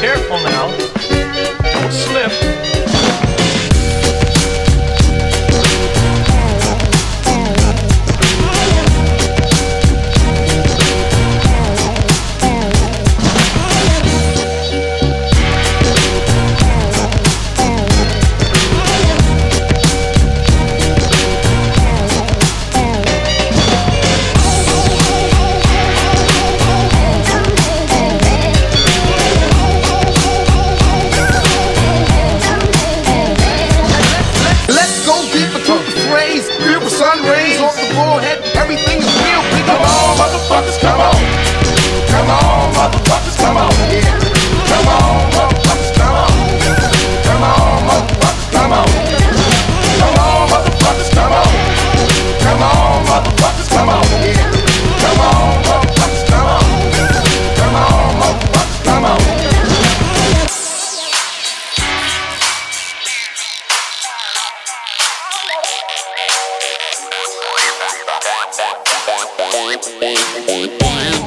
careful now. Don't slip. sun rays off the globe. Bye.